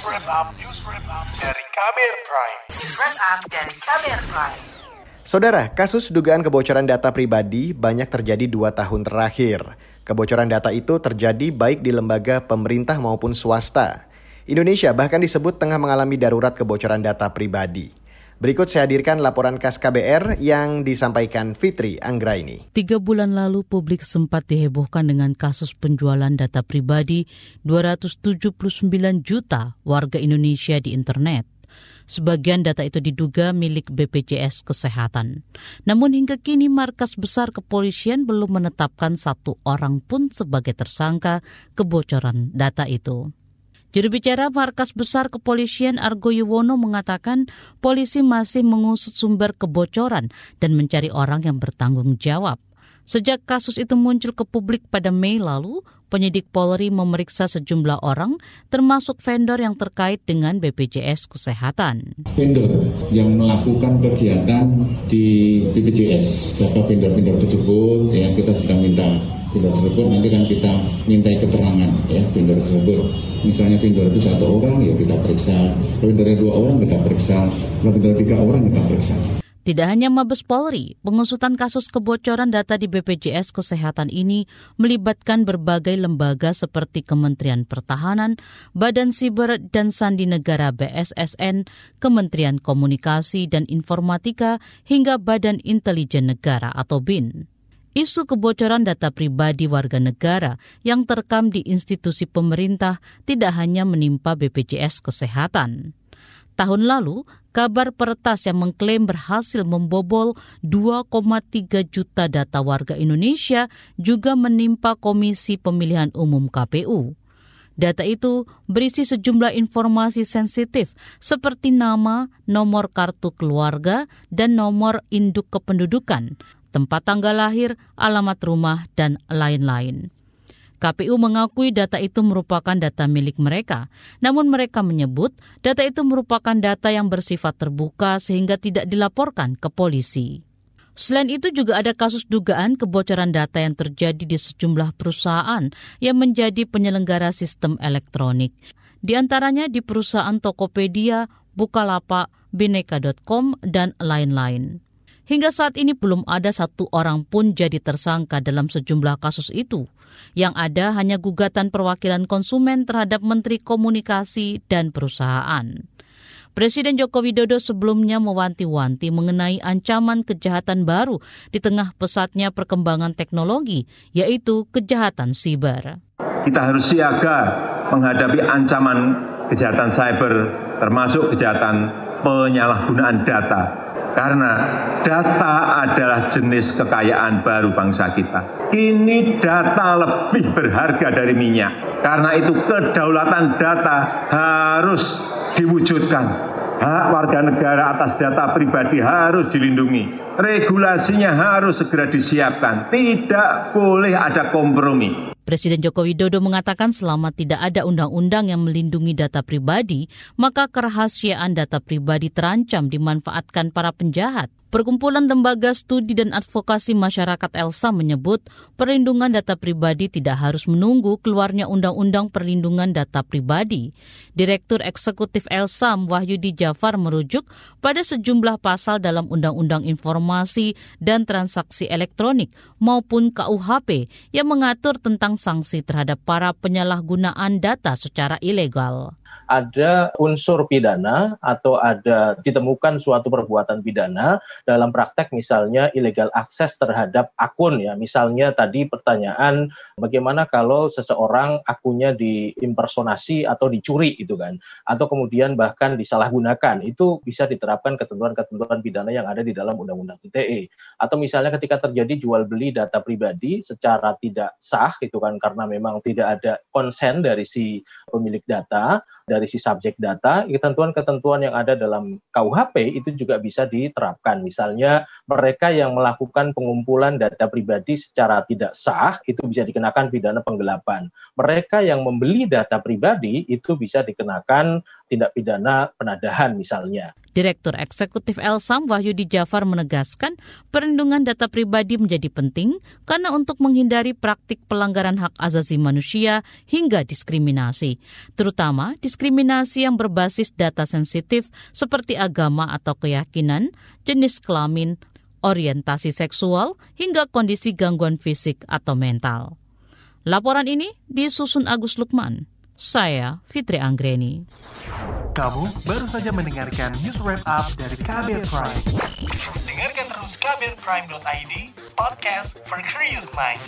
News Wrap Up, News Wrap Up dari Kamer Prime. News Wrap Up dari Kamer Prime. Saudara, kasus dugaan kebocoran data pribadi banyak terjadi dua tahun terakhir. Kebocoran data itu terjadi baik di lembaga pemerintah maupun swasta. Indonesia bahkan disebut tengah mengalami darurat kebocoran data pribadi. Berikut saya hadirkan laporan khas KBR yang disampaikan Fitri Anggraini. Tiga bulan lalu publik sempat dihebohkan dengan kasus penjualan data pribadi 279 juta warga Indonesia di internet. Sebagian data itu diduga milik BPJS Kesehatan. Namun hingga kini markas besar kepolisian belum menetapkan satu orang pun sebagai tersangka kebocoran data itu. Juru bicara Markas Besar Kepolisian Argo Yuwono mengatakan polisi masih mengusut sumber kebocoran dan mencari orang yang bertanggung jawab. Sejak kasus itu muncul ke publik pada Mei lalu, penyidik Polri memeriksa sejumlah orang, termasuk vendor yang terkait dengan BPJS Kesehatan. Vendor yang melakukan kegiatan di BPJS, siapa vendor-vendor tersebut, yang kita sedang minta vendor tersebut nanti kan kita minta keterangan ya vendor tersebut. Misalnya vendor itu satu orang ya kita periksa. Vendornya dua orang kita periksa. Kalau vendor tiga orang kita periksa. Tidak hanya Mabes Polri, pengusutan kasus kebocoran data di BPJS Kesehatan ini melibatkan berbagai lembaga seperti Kementerian Pertahanan, Badan Siber dan Sandi Negara BSSN, Kementerian Komunikasi dan Informatika, hingga Badan Intelijen Negara atau BIN isu kebocoran data pribadi warga negara yang terekam di institusi pemerintah tidak hanya menimpa BPJS Kesehatan. Tahun lalu, kabar peretas yang mengklaim berhasil membobol 2,3 juta data warga Indonesia juga menimpa Komisi Pemilihan Umum KPU. Data itu berisi sejumlah informasi sensitif seperti nama, nomor kartu keluarga, dan nomor induk kependudukan, tempat tanggal lahir, alamat rumah, dan lain-lain. KPU mengakui data itu merupakan data milik mereka, namun mereka menyebut data itu merupakan data yang bersifat terbuka sehingga tidak dilaporkan ke polisi. Selain itu juga ada kasus dugaan kebocoran data yang terjadi di sejumlah perusahaan yang menjadi penyelenggara sistem elektronik. Di antaranya di perusahaan Tokopedia, Bukalapak, Bineka.com, dan lain-lain. Hingga saat ini belum ada satu orang pun jadi tersangka dalam sejumlah kasus itu. Yang ada hanya gugatan perwakilan konsumen terhadap Menteri Komunikasi dan Perusahaan. Presiden Joko Widodo sebelumnya mewanti-wanti mengenai ancaman kejahatan baru di tengah pesatnya perkembangan teknologi, yaitu kejahatan siber. Kita harus siaga menghadapi ancaman kejahatan cyber, termasuk kejahatan penyalahgunaan data karena data adalah jenis kekayaan baru bangsa kita. Kini data lebih berharga dari minyak. Karena itu kedaulatan data harus diwujudkan. Hak warga negara atas data pribadi harus dilindungi. Regulasinya harus segera disiapkan. Tidak boleh ada kompromi. Presiden Joko Widodo mengatakan selama tidak ada undang-undang yang melindungi data pribadi, maka kerahasiaan data pribadi terancam dimanfaatkan para penjahat. Perkumpulan Lembaga Studi dan Advokasi Masyarakat ELSA menyebut perlindungan data pribadi tidak harus menunggu keluarnya Undang-Undang Perlindungan Data Pribadi. Direktur Eksekutif ELSA Wahyudi Jafar merujuk pada sejumlah pasal dalam Undang-Undang Informasi dan Transaksi Elektronik maupun KUHP yang mengatur tentang sanksi terhadap para penyalahgunaan data secara ilegal ada unsur pidana atau ada ditemukan suatu perbuatan pidana dalam praktek misalnya ilegal akses terhadap akun ya. Misalnya tadi pertanyaan bagaimana kalau seseorang akunnya diimpersonasi atau dicuri itu kan atau kemudian bahkan disalahgunakan itu bisa diterapkan ketentuan-ketentuan pidana yang ada di dalam Undang-Undang ITE. Atau misalnya ketika terjadi jual beli data pribadi secara tidak sah itu kan karena memang tidak ada konsen dari si pemilik data dari si subjek data, ketentuan-ketentuan yang ada dalam KUHP itu juga bisa diterapkan. Misalnya mereka yang melakukan pengumpulan data pribadi secara tidak sah itu bisa dikenakan pidana penggelapan. Mereka yang membeli data pribadi itu bisa dikenakan tindak pidana penadahan misalnya. Direktur Eksekutif Elsam Wahyudi Jafar menegaskan perlindungan data pribadi menjadi penting karena untuk menghindari praktik pelanggaran hak asasi manusia hingga diskriminasi, terutama diskriminasi yang berbasis data sensitif seperti agama atau keyakinan, jenis kelamin, orientasi seksual, hingga kondisi gangguan fisik atau mental. Laporan ini disusun Agus Lukman. Saya Fitri Anggreni. Kamu baru saja mendengarkan news wrap up dari Kabel Prime. Dengarkan terus kbrprime.id, podcast for curious mind.